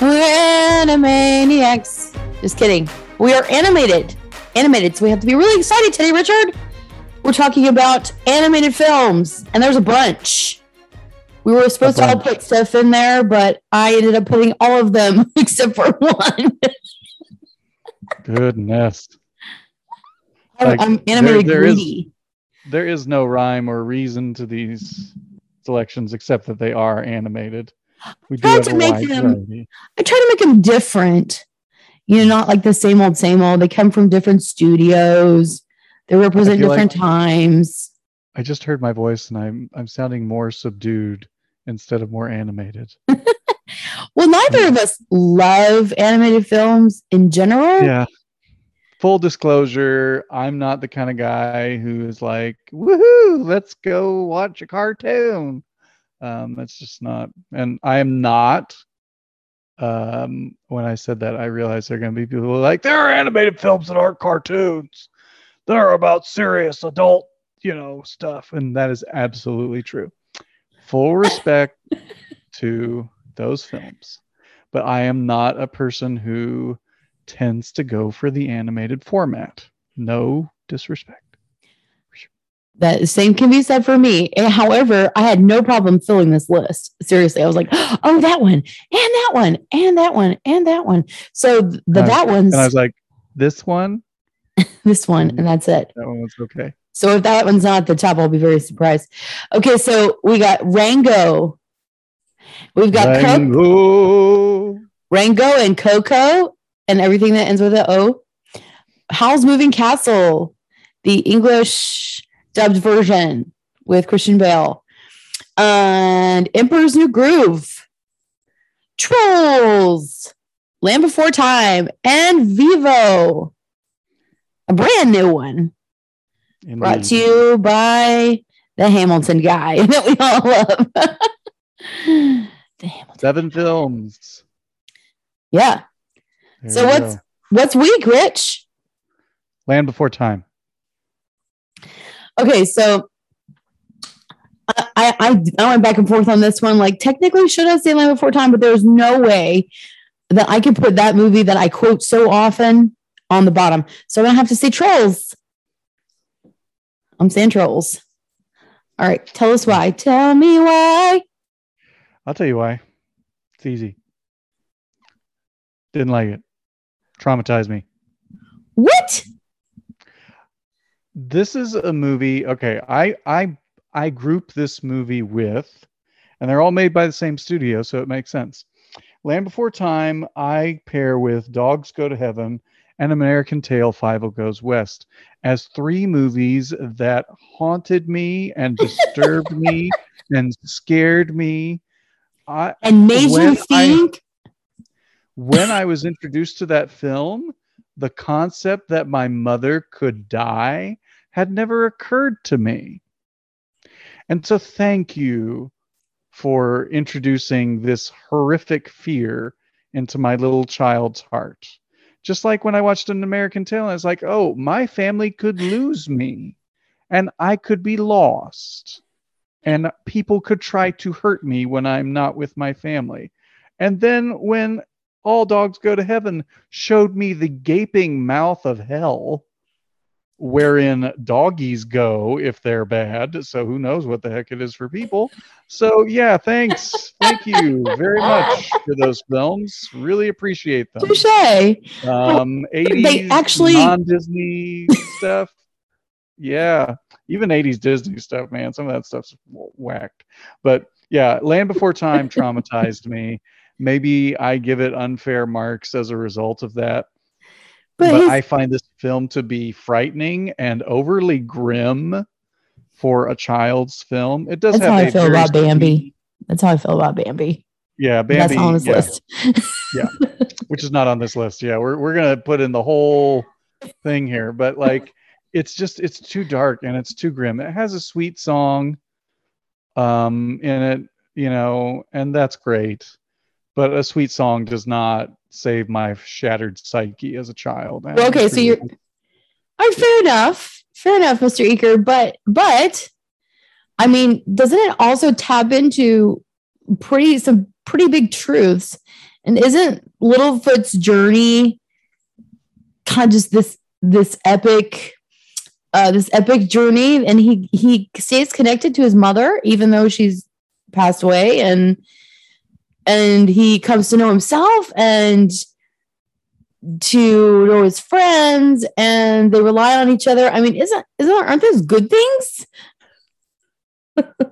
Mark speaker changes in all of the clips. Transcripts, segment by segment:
Speaker 1: We're Animaniacs. Just kidding. We are animated. Animated. So we have to be really excited today, Richard. We're talking about animated films, and there's a bunch. We were supposed to all put stuff in there, but I ended up putting all of them except for one.
Speaker 2: Goodness.
Speaker 1: I'm,
Speaker 2: Like,
Speaker 1: I'm animated
Speaker 2: there- there is-
Speaker 1: greedy.
Speaker 2: There is no rhyme or reason to these selections except that they are animated. We have
Speaker 1: to make them-
Speaker 2: variety.
Speaker 1: I try to make them different. You know, not like the same old, same old. They come from different studios. They represent
Speaker 2: feel like-
Speaker 1: different times.
Speaker 2: I just heard my voice and I'm I'm sounding more subdued instead of more animated.
Speaker 1: Well, neither of us love animated films in general.
Speaker 2: Yeah. Full disclosure, I'm not the kind of guy who is like, woohoo, let's go watch a cartoon. Um, that's just not, and I am not. Um, when I said that, I realized there are going to be people who are like, there are animated films that aren't cartoons that are about serious adult, you know, stuff. And that is absolutely true. Full respect to those films. But I am not a person who tends to go for the animated format. No disrespect.
Speaker 1: That same can be said for me. And however, I had no problem filling this list. Seriously, I was like, oh, that one, and that one, and that one, and that one. So the that one's
Speaker 2: And I was like, this one,
Speaker 1: this one, and that's it.
Speaker 2: that one was okay.
Speaker 1: So if that one's not at the top, I'll be very surprised. Okay, so we got Rango. We've got
Speaker 2: Rango.
Speaker 1: Rango and Coco and everything that ends with an O. Howl's Moving Castle, the English dubbed version with Christian Bale. And Emperor's New Groove, Trolls, Land Before Time, and Vivo, a brand new one brought to you by the Hamilton guy that we all love. the Hamilton.
Speaker 2: Seven films.
Speaker 1: Yeah.
Speaker 2: There
Speaker 1: So what's-
Speaker 2: go.
Speaker 1: What's week, Rich?
Speaker 2: Land Before Time?
Speaker 1: Okay, so I, I I went back and forth on this one. Like, technically, should I say Land Before Time? But there's no way that I could put that movie that I quote so often on the bottom. So I'm gonna have to say Trolls. I'm saying Trolls. All right, tell us why. Tell me why.
Speaker 2: I'll tell you why. It's easy. Didn't like it. Traumatized me.
Speaker 1: What?
Speaker 2: This is a movie okay i i i group this movie with and they're all made by the same studio so it makes sense land before time i pair with dogs go to heaven and american tail Fievel goes west as three movies that haunted me and disturbed me and scared me i
Speaker 1: And made you
Speaker 2: I-
Speaker 1: think?
Speaker 2: when I was introduced to that film, the concept that my mother could die had never occurred to me. And so, thank you for introducing this horrific fear into my little child's heart. Just like when I watched an American Tale, I was like, oh, my family could lose me and I could be lost. And people could try to hurt me when I'm not with my family. And then when all dogs go to heaven showed me the gaping mouth of hell wherein doggies go if they're bad so who knows what the heck it is for people. So yeah thanks. Thank you very much for those films. Really appreciate them.
Speaker 1: Touche.
Speaker 2: um 80s
Speaker 1: actually-
Speaker 2: non-disney stuff. Yeah even 80s disney stuff man some of that stuff's whacked. But yeah land before time traumatized me. Maybe i give it unfair marks as a result of that
Speaker 1: But,
Speaker 2: but,
Speaker 1: his-
Speaker 2: i find this film to be frightening and overly grim for a child's film it does
Speaker 1: That's
Speaker 2: have
Speaker 1: how I feel about Bambi. that's how I feel about Bambi.
Speaker 2: yeah Bambi.
Speaker 1: That's on his
Speaker 2: yeah,
Speaker 1: list.
Speaker 2: which is not on this list. Yeah, we're we're gonna put in the whole thing here, but like it's just it's too dark and it's too grim. It has a sweet song um in it, you know, and that's great. But a sweet song does not save my shattered psyche as a child.
Speaker 1: Well, okay, so you're all right, fair enough. Fair enough, Mr. Eaker. But but I mean, doesn't it also tap into pretty some pretty big truths And isn't Littlefoot's journey kind of just this this epic uh this epic journey and he he stays connected to his mother even though she's passed away and and he comes to know himself and to know his friends and they rely on each other. I mean, isn't isn't aren't those good things?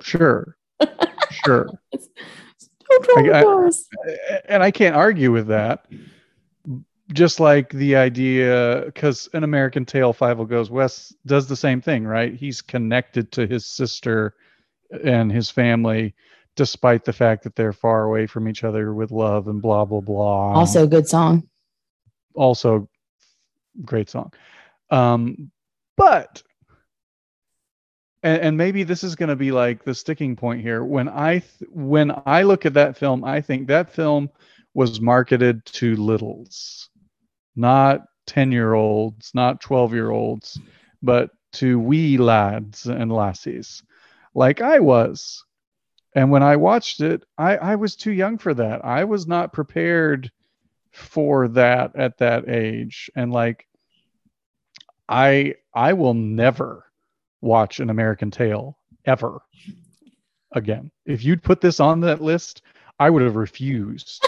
Speaker 2: Sure. Sure. I, I, and I can't argue with that. Just like the idea, because an American Tail Fievel Goes West does the same thing, right? He's connected to his sister and his family, despite the fact that they're far away from each other with love and blah blah blah.
Speaker 1: Also, a good song.
Speaker 2: Also, great song. Um, but and, and maybe this is going to be like the sticking point here when i th- when i look at that film i think that film was marketed to littles not 10 year olds not 12 year olds but to wee lads and lassies like i was and when i watched it i i was too young for that i was not prepared for that at that age and like i i will never watch an American Tail ever again. If you'd put this on that list, I would have refused.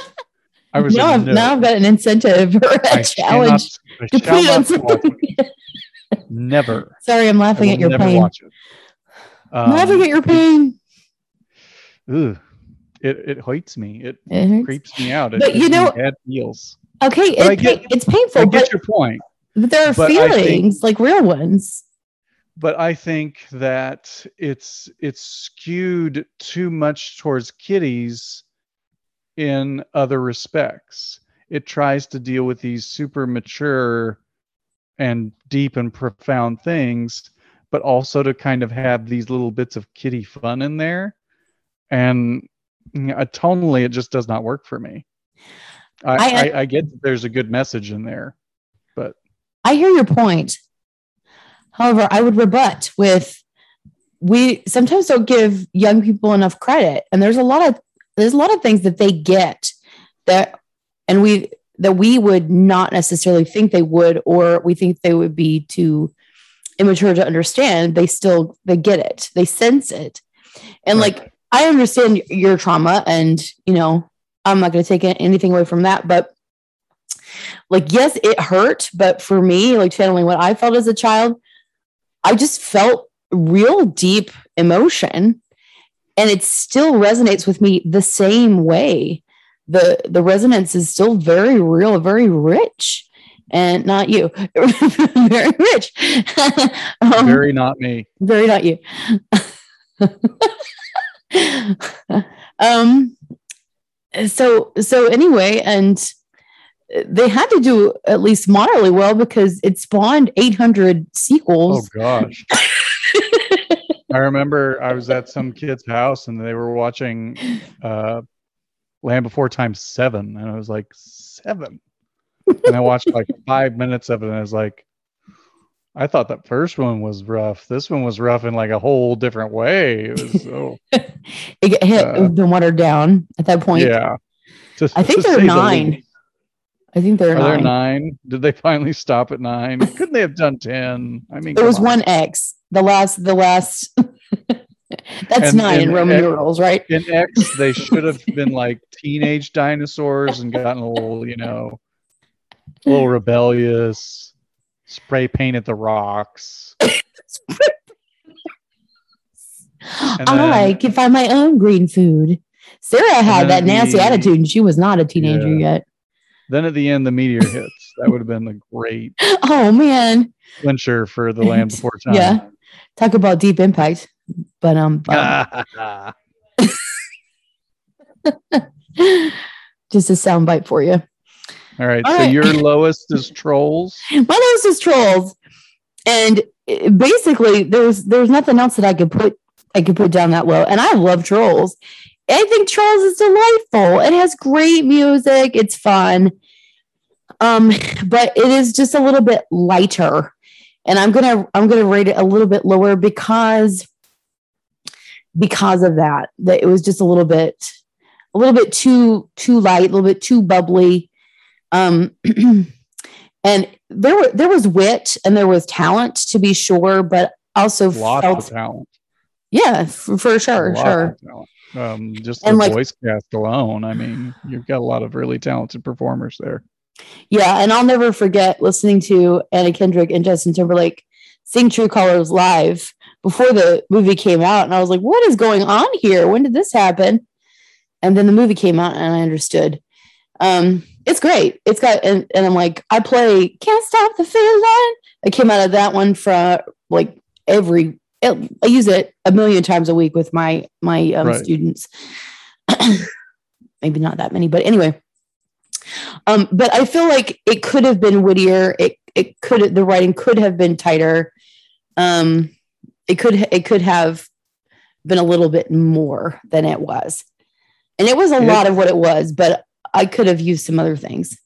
Speaker 2: I was
Speaker 1: now,
Speaker 2: like,
Speaker 1: I've,
Speaker 2: no,
Speaker 1: now I've got an incentive or a
Speaker 2: I
Speaker 1: challenge
Speaker 2: cannot-
Speaker 1: to put
Speaker 2: shall
Speaker 1: on something.
Speaker 2: Never.
Speaker 1: Sorry, I'm laughing at your
Speaker 2: never
Speaker 1: pain.
Speaker 2: watch it.
Speaker 1: I'm laughing um, at your pain.
Speaker 2: Ugh. It it hurts me. It
Speaker 1: It
Speaker 2: creeps me out. It
Speaker 1: But you know-
Speaker 2: bad feels.
Speaker 1: Okay,
Speaker 2: But I
Speaker 1: it's,
Speaker 2: get-
Speaker 1: it's painful,
Speaker 2: I
Speaker 1: but,
Speaker 2: get your point.
Speaker 1: but there are
Speaker 2: but I think-
Speaker 1: feelings like real ones.
Speaker 2: but I think that it's it's skewed too much towards kiddies in other respects. It tries to deal with these super mature and deep and profound things, but also to kind of have these little bits of kitty fun in there. And mm, uh, tonally, it just does not work for me. I,
Speaker 1: I-
Speaker 2: I, I get that there's a good message in there, but
Speaker 1: I hear your point. However, I would rebut with we sometimes don't give young people enough credit, and there's a lot of there's a lot of things that they get that, and we that we would not necessarily think they would, or we think they would be too immature to understand. They still they get it, they sense it, and
Speaker 2: Right.
Speaker 1: like I understand your trauma, and you know I'm not going to take anything away from that, but like yes it hurt but for me like channeling what i felt as a child i just felt real deep emotion and it still resonates with me the same way. The the resonance is still very real very rich and not you. Very rich. Um,
Speaker 2: very not me.
Speaker 1: very not you um so so anyway and they had to do at least moderately well because it spawned 800 sequels.
Speaker 2: Oh gosh. I remember I was at some kid's house and they were watching uh Land Before Time seven, and I was like, seven. And I watched like five minutes of it, and I was like, I thought that first one was rough. This one was rough in like a whole different way. It was so
Speaker 1: it hit
Speaker 2: Uh,
Speaker 1: been watered down at that point
Speaker 2: yeah. To-
Speaker 1: i think they're
Speaker 2: say the
Speaker 1: nine i think they're
Speaker 2: Are there
Speaker 1: nine
Speaker 2: nine? Did they finally stop at nine? Couldn't they have done ten? I mean,
Speaker 1: there was
Speaker 2: on.
Speaker 1: one x the last the last that's
Speaker 2: And-
Speaker 1: nine in roman
Speaker 2: X-
Speaker 1: numerals right
Speaker 2: in X, they should have been like teenage dinosaurs and gotten a little, you know, a little rebellious, spray painted the rocks.
Speaker 1: I
Speaker 2: then-
Speaker 1: can find my own green food Cera had that nasty
Speaker 2: the-
Speaker 1: attitude and she was not a teenager
Speaker 2: Yeah.
Speaker 1: yet
Speaker 2: Then at the end, the meteor hits. That would have been the great
Speaker 1: oh man
Speaker 2: clincher for the Land Before Time.
Speaker 1: Yeah. talk about deep impact but um, um, just a soundbite for you
Speaker 2: All right.
Speaker 1: All
Speaker 2: so
Speaker 1: right.
Speaker 2: your lowest is trolls.
Speaker 1: my lowest is trolls and uh, basically there's there's nothing else that i could put i could put down that low and i love trolls i think trolls is delightful it has great music it's fun um but it is just a little bit lighter and i'm gonna i'm gonna rate it a little bit lower because because of that that it was just a little bit a little bit too too light, a little bit too bubbly. Um, and there were there was wit and there was talent to be sure, but also
Speaker 2: Lots
Speaker 1: felt
Speaker 2: of talent.
Speaker 1: yeah for, for sure, sure.
Speaker 2: Um, just
Speaker 1: And,
Speaker 2: the
Speaker 1: like-
Speaker 2: voice cast alone. I mean, you've got a lot of really talented performers there.
Speaker 1: Yeah, and I'll never forget listening to Anna Kendrick and Justin Timberlake sing True Colors live before the movie came out. And I was like, what is going on here? When did this happen? And then the movie came out and I understood. Um, it's great. It's got, and, and I'm like, I play Can't Stop the Feeling. I came out of that one for like every, I use it a million times a week with my, my um,
Speaker 2: Right.
Speaker 1: students. Maybe not that many, but anyway. Um, but I feel like it could have been wittier. It it could the writing could have been tighter. Um, it could it could have been a little bit more than it was, and it was a
Speaker 2: It-
Speaker 1: lot of what it was. But I could have used some other things.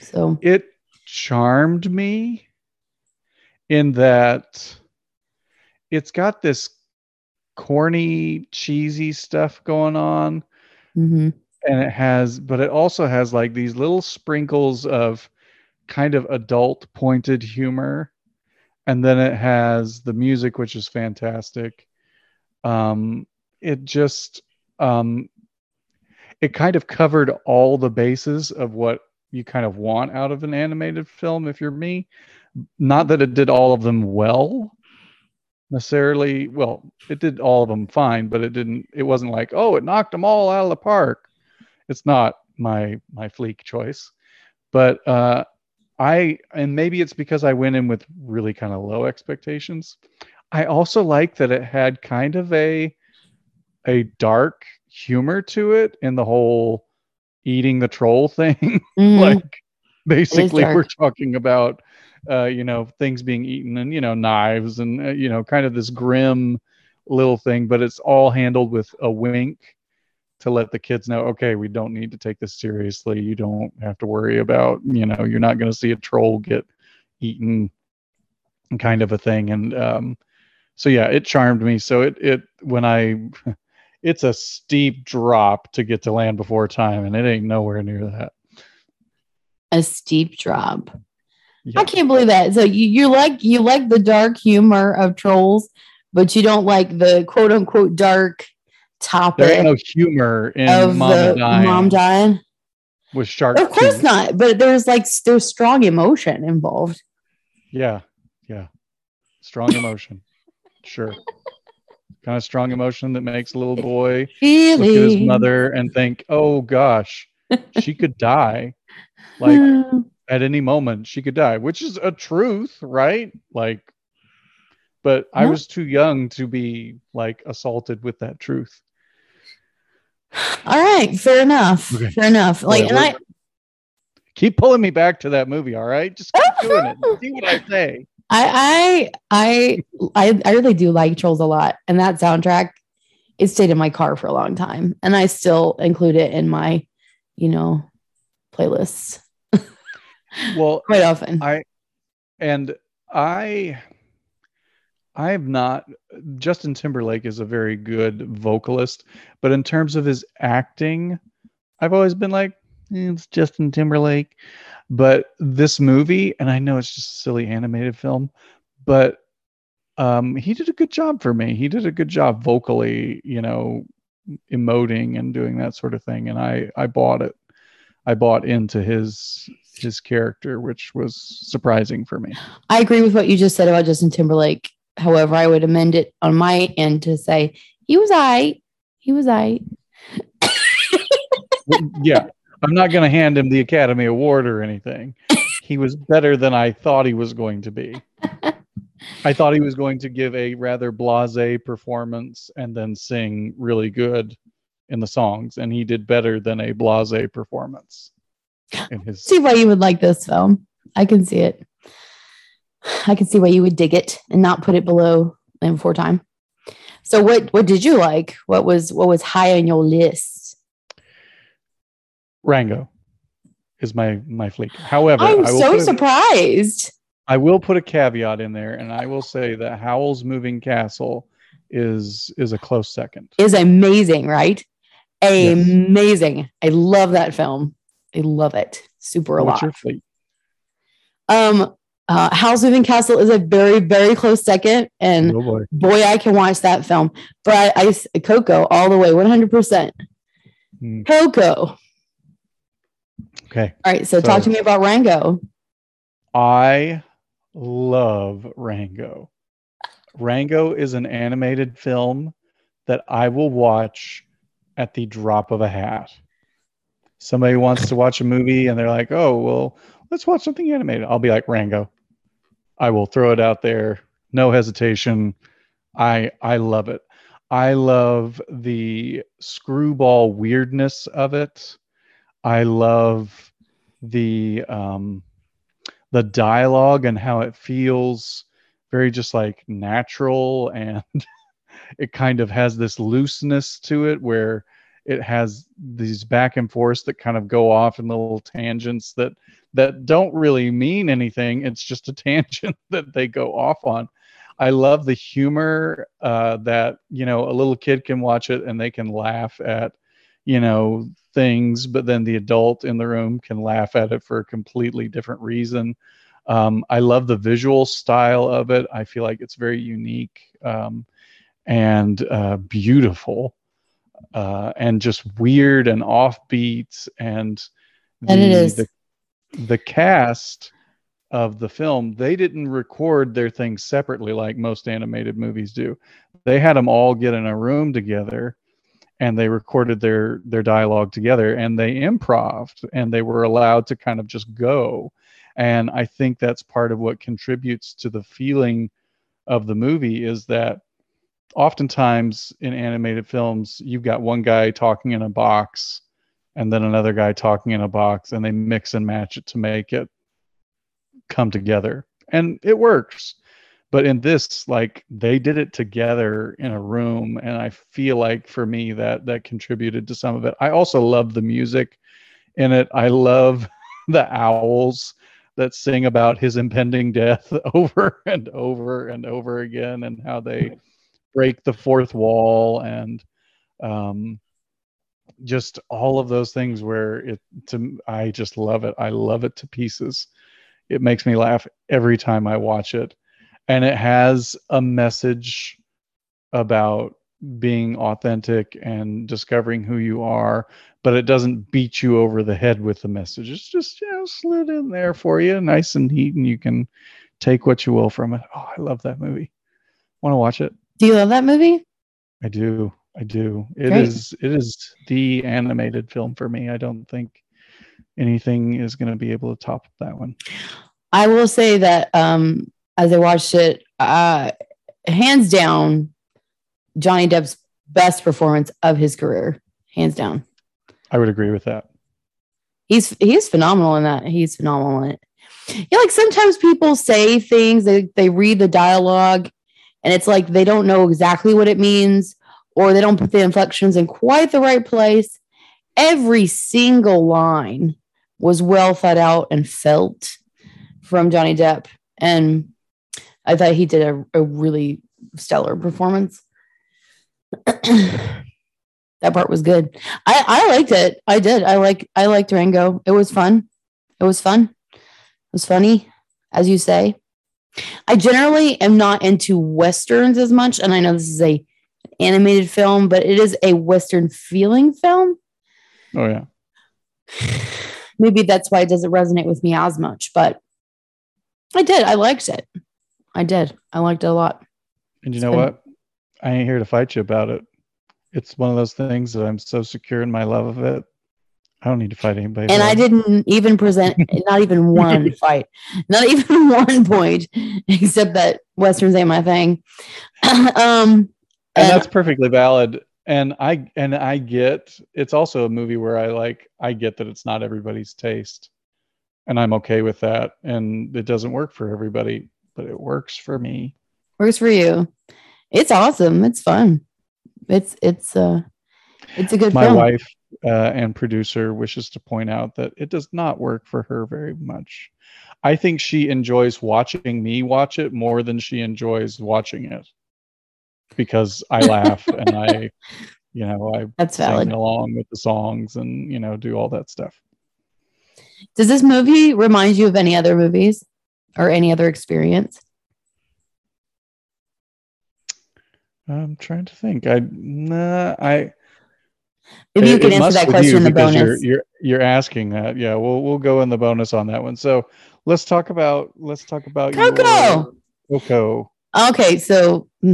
Speaker 1: So
Speaker 2: It charmed me in that it's got this corny, cheesy stuff going on.
Speaker 1: mhm.
Speaker 2: and it has but it also has like these little sprinkles of kind of adult pointed humor and then it has the music which is fantastic um it just um it kind of covered all the bases of what you kind of want out of an animated film if you're me. Not that it did all of them well necessarily. Well it did all of them fine but it didn't it wasn't like oh it knocked them all out of the park. It's not my my fleek choice. But uh i and maybe it's because i went in with really kind of low expectations. I also like that it had kind of a a dark humor to it in the whole eating the troll thing.
Speaker 1: Mhm.
Speaker 2: like basically we're talking about uh you know things being eaten and you know knives and uh, you know kind of this grim little thing but it's all handled with a wink to let the kids know okay we don't need to take this seriously. You don't have to worry about you know you're not going to see a troll get eaten kind of a thing. And um so yeah it charmed me. So it it when i it's a steep drop to get to land before time and it ain't nowhere near that
Speaker 1: a steep drop.
Speaker 2: yeah.
Speaker 1: I can't believe that. So you, you like you like the dark humor of trolls, but you don't like the quote unquote dark topic
Speaker 2: There ain't no humor in
Speaker 1: of the
Speaker 2: dying
Speaker 1: mom dying.
Speaker 2: with shark.
Speaker 1: Of course not. But there's like there's strong emotion involved.
Speaker 2: Yeah, yeah. Strong emotion. sure. Kind of strong emotion that makes a little boy look at his mother and think, "Oh gosh, she could die." Like hmm. at any moment, she could die, which is a truth, right? Like, but I was too young to be like assaulted with that truth.
Speaker 1: All right, fair enough.
Speaker 2: Okay.
Speaker 1: Fair enough. Like, and I,
Speaker 2: Keep pulling me back to that movie, all right? Just keep doing it. See what I say.
Speaker 1: I, I, I, I really do like Trolls a lot, and that soundtrack, it stayed in my car for a long time, and I still include it in my, you know, playlists
Speaker 2: Well,
Speaker 1: quite often.
Speaker 2: I and I I have not Justin Timberlake is a very good vocalist, but in terms of his acting, I've always been like, "Eh, it's Justin Timberlake. But this movie, and I know it's just a silly animated film, but um he did a good job for me. He did a good job vocally, you know, emoting and doing that sort of thing. And I I bought it. I bought into his his character, which was surprising for me.
Speaker 1: I agree with what you just said about Justin Timberlake. However, I would amend it on my end to say he was I. He was I.
Speaker 2: yeah, I'm not going to hand him the Academy Award or anything. He was better than I thought he was going to be. I thought he was going to give a rather blasé performance and then sing really good in the songs, and he did better than a blasé performance in his.
Speaker 1: See why you would like this film. I can see it. I can see why you would dig it and not put it below Land Before Time. So what what did you like? What was what was high on your list?
Speaker 2: Rango is my my fleet. However,
Speaker 1: I'm
Speaker 2: I
Speaker 1: so
Speaker 2: a-
Speaker 1: surprised.
Speaker 2: I will put a caveat in there, and I will say that Howl's Moving Castle is is a close second.
Speaker 1: Is amazing, right?
Speaker 2: Yes.
Speaker 1: Amazing. I love that film. I love it super a
Speaker 2: What's
Speaker 1: lot.
Speaker 2: your fleet?
Speaker 1: Um, uh, Howl's Moving Castle is a very, very close second, and
Speaker 2: Oh boy.
Speaker 1: boy, I can watch that film. But I, Coco all the way, one hundred percent.
Speaker 2: Hmm.
Speaker 1: Coco.
Speaker 2: Okay.
Speaker 1: All right, so, talk to me about Rango.
Speaker 2: I love Rango. Rango is an animated film that I will watch at the drop of a hat. Somebody wants to watch a movie and they're like, oh, well, let's watch something animated. I'll be like, Rango. I will throw it out there. No hesitation. I I love it. I love the screwball weirdness of it. I love the um the dialogue and how it feels very just like natural and it kind of has this looseness to it where it has these back and forths that kind of go off in little tangents that that don't really mean anything. It's just a tangent that they go off on. I love the humor uh, that you know a little kid can watch it and they can laugh at you know things but then the adult in the room can laugh at it for a completely different reason. Um, i love the visual style of it. I feel like it's very unique um, and uh, beautiful uh, and just weird and offbeat and the,
Speaker 1: And it is.
Speaker 2: the the cast of the film they didn't record their things separately like most animated movies do. They had them all get in a room together and they recorded their their dialogue together and they improved and they were allowed to kind of just go. And i think that's part of what contributes to the feeling of the movie is that oftentimes in animated films you've got one guy talking in a box and then another guy talking in a box and they mix and match it to make it come together. And it works but in this like they did it together in a room and i feel like for me that that contributed to some of it. I also love the music in it. I love the owls that sing about his impending death over and over and over again and how they break the fourth wall and um just all of those things where it to i just love it. I love it to pieces. It makes me laugh every time i watch it and it has a message about being authentic and discovering who you are but it doesn't beat you over the head with the message. It's just you know slid in there for you nice and neat and you can take what you will from it. Oh i love that movie. Want to watch it?
Speaker 1: Do you love that movie?
Speaker 2: i do. I do. It
Speaker 1: Great.
Speaker 2: is. it is the animated film for me. I don't think anything is going to be able to top that one.
Speaker 1: I will say that um, as I watched it, uh, hands down, Johnny Depp's best performance of his career, hands down.
Speaker 2: i would agree with that
Speaker 1: He's he's phenomenal in that. He's phenomenal in it. Yeah, like sometimes people say things, they they read the dialogue, and it's like they don't know exactly what it means, or they don't put the inflections in quite the right place. Every single line was well thought out and felt from Johnny Depp, and I thought he did a, a really stellar performance. that part was good. I, I liked it. I did. I like I liked Rango. It was fun. It was fun. It was funny, as you say. I generally am not into westerns as much, and I know this is a animated film, but it is a western feeling film.
Speaker 2: oh yeah
Speaker 1: Maybe that's why it doesn't resonate with me as much, but I did. I liked it. I did. I liked it a lot.
Speaker 2: And you
Speaker 1: It's
Speaker 2: know
Speaker 1: been-
Speaker 2: what? I ain't here to fight you about it. It's one of those things that I'm so secure in my love of it. I don't need to fight anybody.
Speaker 1: And I
Speaker 2: it.
Speaker 1: didn't even present not even one fight, not even one point, except that westerns ain't my thing. um,
Speaker 2: and
Speaker 1: and-
Speaker 2: that's perfectly valid. And I and I get it's also a movie where I like I get that it's not everybody's taste. And I'm okay with that. And it doesn't work for everybody, but it works for me.
Speaker 1: works for you. It's awesome. It's fun. It's it's uh it's a good
Speaker 2: My
Speaker 1: film.
Speaker 2: wife uh, and producer wishes to point out that it does not work for her very much. I think she enjoys watching me watch it more than she enjoys watching it because I laugh and I, you know, I
Speaker 1: That's
Speaker 2: sing
Speaker 1: valid.
Speaker 2: along with the songs and you know do all that stuff.
Speaker 1: Does this movie remind you of any other movies or any other experience?
Speaker 2: I'm trying to think. I nah, I
Speaker 1: Maybe you
Speaker 2: it,
Speaker 1: can
Speaker 2: it
Speaker 1: answer that question in the bonus.
Speaker 2: You're, you're you're asking that. Yeah, we'll we'll go in the bonus on that one. So let's talk about let's talk about
Speaker 1: Coco.
Speaker 2: your- Coco.
Speaker 1: Okay, so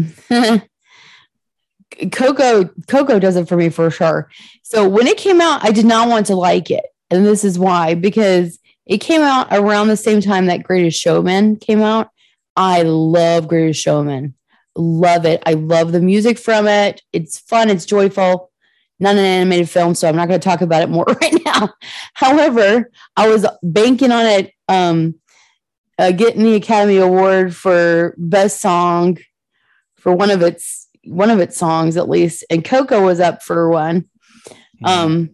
Speaker 1: Coco Coco does it for me for sure. So when it came out, I did not want to like it. And this is why because it came out around the same time that Greatest Showman came out. I love Greatest Showman. Love it. I love the music from it. It's fun, it's joyful. Not an animated film, so I'm not going to talk about it more right now. However, I was banking on it um uh, getting the Academy Award for best song for one of its one of its songs at least, and Coco was up for one.
Speaker 2: Hmm.
Speaker 1: Um.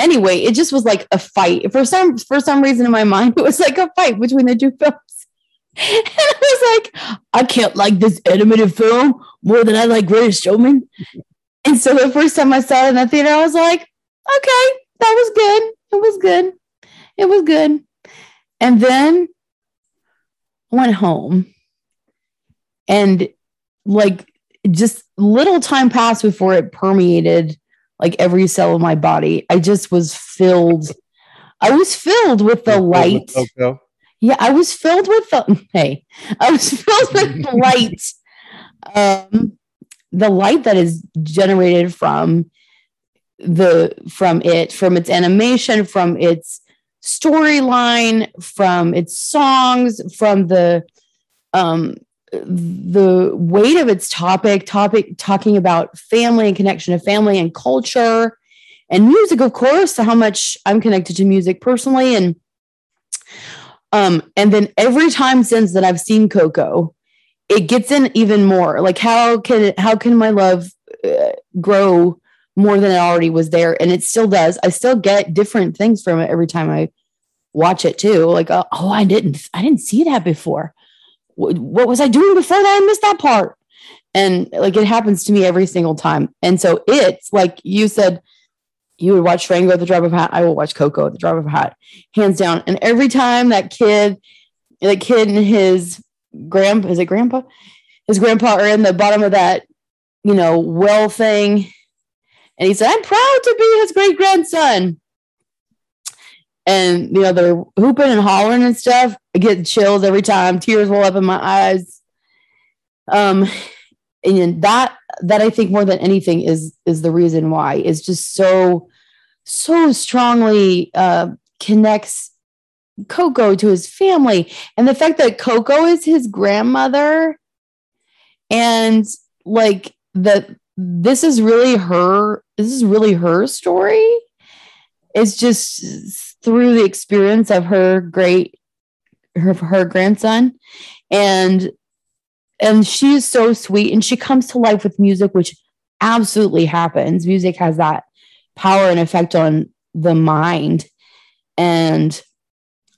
Speaker 1: Anyway, it just was like a fight for some for some reason in my mind. It was like a fight between the two films, and I was like, I can't like this animated film more than I like Greatest Showman. And so the first time I saw it in the theater, I was like, okay, that was good. It was good. It was good. And then I went home and like just little time passed before it permeated like every cell of my body. I just was filled. I was filled with the light.
Speaker 2: with
Speaker 1: Yeah, I was filled with the hey, I was filled with light. Um, the light that is generated from the from it, from its animation, from its storyline, from its songs, from the um the weight of its topic, topic talking about family and connection to family and culture and music, of course, how much I'm connected to music personally and um, and then every time since that I've seen Coco, it gets in even more. Like how can how can my love uh, grow more than it already was there? And it still does. I still get different things from it every time I watch it too. Like oh, oh I didn't I didn't see that before. What, was I doing before that? I missed that part. And like it happens to me every single time. And so it's like you said, you would watch Rango at the drop of a hat. I will watch Coco at the drop of a hat, hands down. And every time that kid, that kid and his grandpa, is it grandpa? His grandpa are in the bottom of that, you know, well thing. And he said, I'm proud to be his great grandson. And, you know, they're hooping and hollering and stuff. I get chills every time, tears roll up in my eyes. Um, and that that I think more than anything is is the reason why is just so so strongly uh, connects Coco to his family, and the fact that Coco is his grandmother, and like that this is really her this is really her story. It's just through the experience of her great her her grandson, and and she's so sweet and she comes to life with music which absolutely happens. Music has that power and effect on the mind. And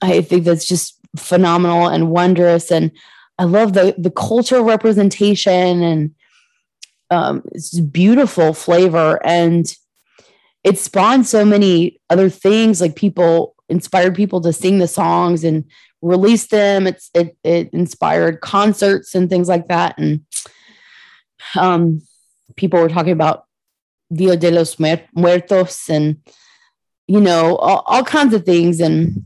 Speaker 1: i think that's just phenomenal and wondrous. And i love the the cultural representation and um, it's beautiful flavor. And it spawned so many other things like people inspired people to sing the songs and release them. It's it it inspired concerts and things like that. And um, people were talking about Dia de los Muertos and you know all, all kinds of things. And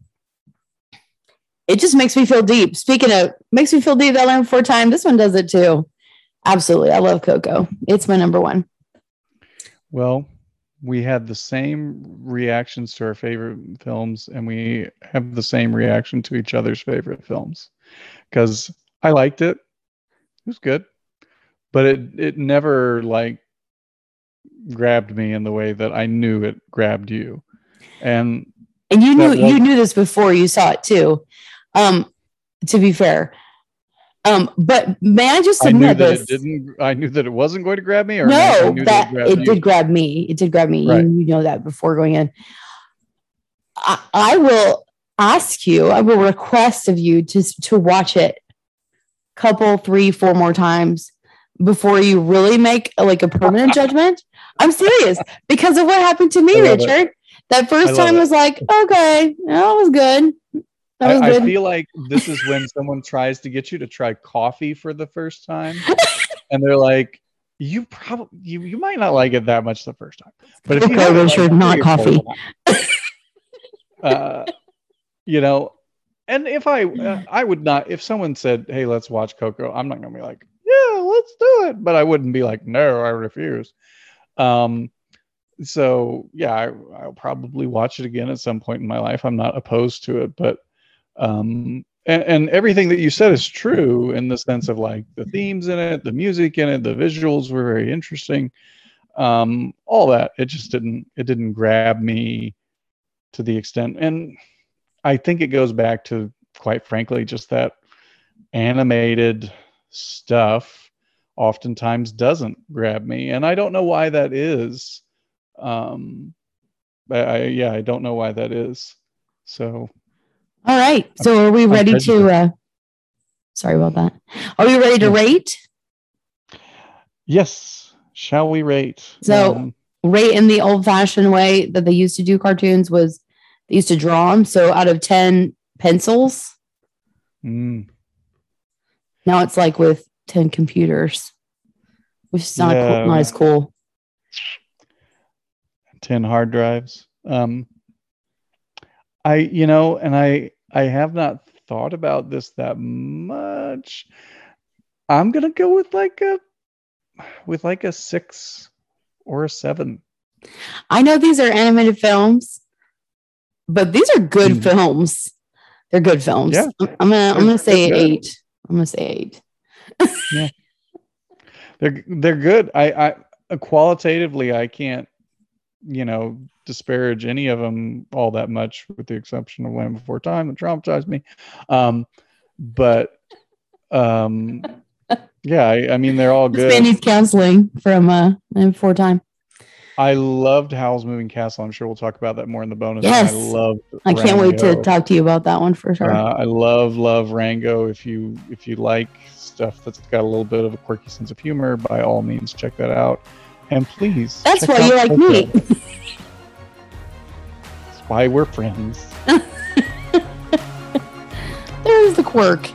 Speaker 1: it just makes me feel deep. Speaking of makes me feel deep that Land Before Time. This one does it too. Absolutely, I love Coco. It's my number one.
Speaker 2: Well, we had the same reactions to our favorite films, and we have the same reaction to each other's favorite films. Because I liked it, it was good, but it it never like grabbed me in the way that I knew it grabbed you. And
Speaker 1: And you knew
Speaker 2: was-
Speaker 1: you knew this before you saw it too. Um, to be fair. Um, but may I just
Speaker 2: I knew that
Speaker 1: this?
Speaker 2: it didn't. I knew that it wasn't going to grab me, or
Speaker 1: no,
Speaker 2: knew
Speaker 1: that
Speaker 2: grabbed
Speaker 1: it did grab me. It did grab me.
Speaker 2: Right.
Speaker 1: You, you know that before going in. I, I will ask you, I will request of you to to watch it couple, three, four more times. before you really make like a permanent judgment. I'm serious because of what happened to me,
Speaker 2: I love it.
Speaker 1: Richard. That first time
Speaker 2: it.
Speaker 1: was like, okay, that was good. That was
Speaker 2: I, I feel like this is when someone tries to get you to try coffee for the first time, and they're like, "You probably you, you might not like it that much the first time, but if you have like,
Speaker 1: not coffee.
Speaker 2: uh, you know, and if I uh, I would not if someone said, "Hey, let's watch Coco," I'm not gonna be like, "Yeah, let's do it," but I wouldn't be like, "No, I refuse." Um, so yeah, I, I'll probably watch it again at some point in my life. I'm not opposed to it, but um, and, and everything that you said is true in the sense of like the themes in it, the music in it, the visuals were very interesting. Um, all that it just didn't it didn't grab me to the extent, and I think it goes back to quite frankly just that animated stuff oftentimes doesn't grab me. And i don't know why that is. Um I, I yeah i don't know why that is. So
Speaker 1: All right. So are we ready to uh sorry about that. Are we ready to rate?
Speaker 2: yes shall we rate
Speaker 1: So-
Speaker 2: Um,
Speaker 1: Rate in the old fashioned way that they used to do cartoons was they used to draw them. So out of 10 pencils,
Speaker 2: mm,
Speaker 1: now it's like with 10 computers, which is not,
Speaker 2: Yeah.
Speaker 1: cool, not as cool.
Speaker 2: 10 hard drives um i you know and i i have not thought about this that much i'm gonna go with like a with like a six or a seven
Speaker 1: I know these are animated films, but these are good
Speaker 2: Mm.
Speaker 1: films. They're good films.
Speaker 2: Yeah.
Speaker 1: I'm, gonna I'm gonna say eight. I'm gonna say eight. yeah.
Speaker 2: they're they're good i i qualitatively i can't you know disparage any of them all that much with the exception of land before time that traumatized me um but um yeah i, I mean they're all good
Speaker 1: needs counseling from uh before time.
Speaker 2: i loved howl's moving castle i'm sure we'll talk about that more in the bonus
Speaker 1: Yes.
Speaker 2: i love
Speaker 1: I can't wait to talk to you about that one for sure.
Speaker 2: Uh, I love love Rango. If you if you like stuff that's got a little bit of a quirky sense of humor, by all means check that out. And please,
Speaker 1: That's why you like me.
Speaker 2: That's why we're friends.
Speaker 1: There's the quirk.